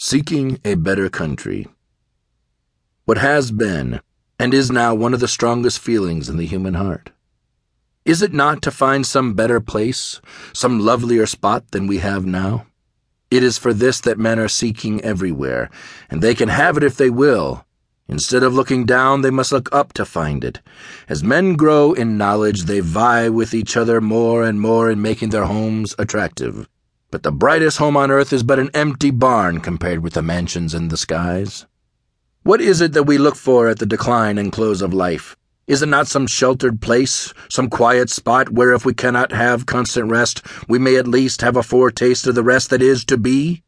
Seeking a Better Country. What has been, and is now one of the strongest feelings in the human heart? Is it not to find some better place, some lovelier spot than we have now? It is for this that men are seeking everywhere, and they can have it if they will. Instead of looking down, they must look up to find it. As men grow in knowledge, they vie with each other more and more in making their homes attractive. But the brightest home on earth is but an empty barn compared with the mansions in the skies. What is it that we look for at the decline and close of life? Is it not some sheltered place, some quiet spot where if we cannot have constant rest, we may at least have a foretaste of the rest that is to be?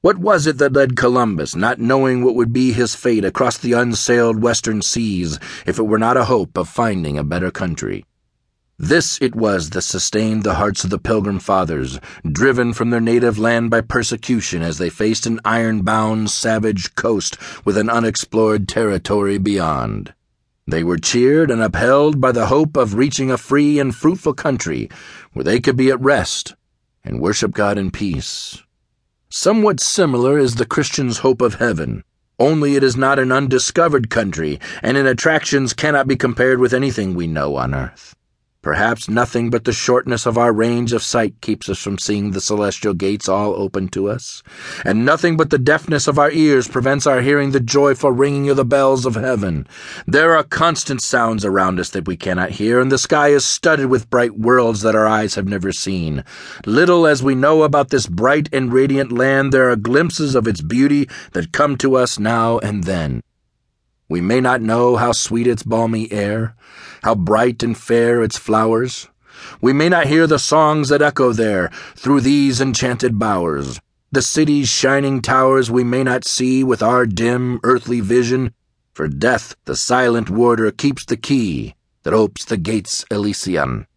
What was it that led Columbus, not knowing what would be his fate, across the unsailed western seas, if it were not a hope of finding a better country? This it was that sustained the hearts of the Pilgrim Fathers, driven from their native land by persecution as they faced an iron bound, savage coast with an unexplored territory beyond. They were cheered and upheld by the hope of reaching a free and fruitful country where they could be at rest and worship God in peace. Somewhat similar is the Christian's hope of heaven, only it is not an undiscovered country, and in attractions cannot be compared with anything we know on earth. Perhaps nothing but the shortness of our range of sight keeps us from seeing the celestial gates all open to us, and nothing but the deafness of our ears prevents our hearing the joyful ringing of the bells of heaven. There are constant sounds around us that we cannot hear, and the sky is studded with bright worlds that our eyes have never seen. Little as we know about this bright and radiant land, there are glimpses of its beauty that come to us now and then. We may not know how sweet its balmy air, how bright and fair its flowers. We may not hear the songs that echo there through these enchanted bowers. The city's shining towers we may not see with our dim earthly vision, for death, the silent warder, keeps the key that opes the gates Elysian.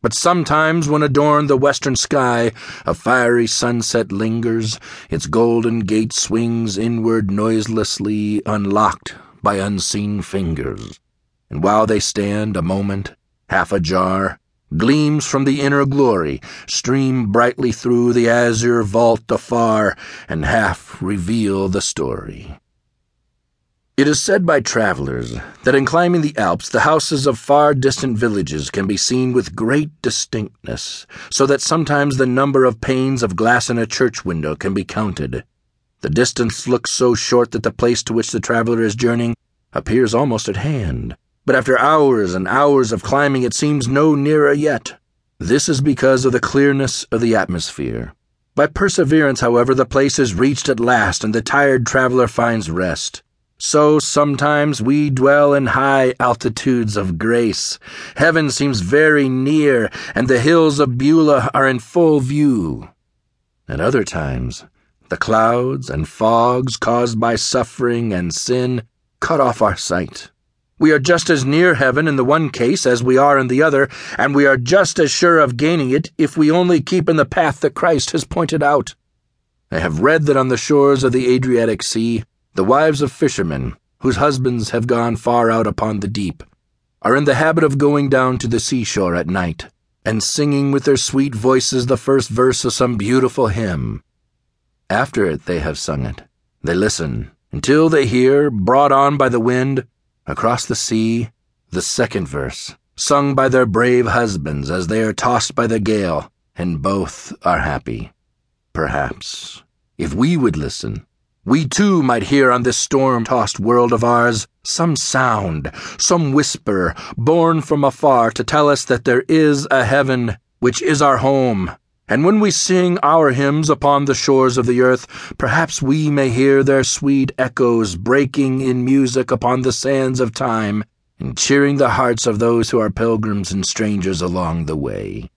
But sometimes, when adorned the western sky, a fiery sunset lingers, its golden gate swings inward noiselessly, unlocked by unseen fingers, and while they stand a moment, half ajar, gleams from the inner glory stream brightly through the azure vault afar and half reveal the story. It is said by travelers that in climbing the Alps, the houses of far distant villages can be seen with great distinctness, so that sometimes the number of panes of glass in a church window can be counted. The distance looks so short that the place to which the traveler is journeying appears almost at hand, but after hours and hours of climbing it seems no nearer yet. This is because of the clearness of the atmosphere. By perseverance, however, the place is reached at last and the tired traveler finds rest. So sometimes we dwell in high altitudes of grace. Heaven seems very near, and the hills of Beulah are in full view. At other times, the clouds and fogs caused by suffering and sin cut off our sight. We are just as near heaven in the one case as we are in the other, and we are just as sure of gaining it if we only keep in the path that Christ has pointed out. I have read that on the shores of the Adriatic Sea, the wives of fishermen, whose husbands have gone far out upon the deep, are in the habit of going down to the seashore at night and singing with their sweet voices the first verse of some beautiful hymn. After it, they have sung it, they listen until they hear, brought on by the wind, across the sea, the second verse, sung by their brave husbands as they are tossed by the gale, and both are happy. Perhaps, if we would listen, we too might hear on this storm tossed world of ours some sound, some whisper, borne from afar to tell us that there is a heaven which is our home and when we sing our hymns upon the shores of the earth, perhaps we may hear their sweet echoes breaking in music upon the sands of time, and cheering the hearts of those who are pilgrims and strangers along the way.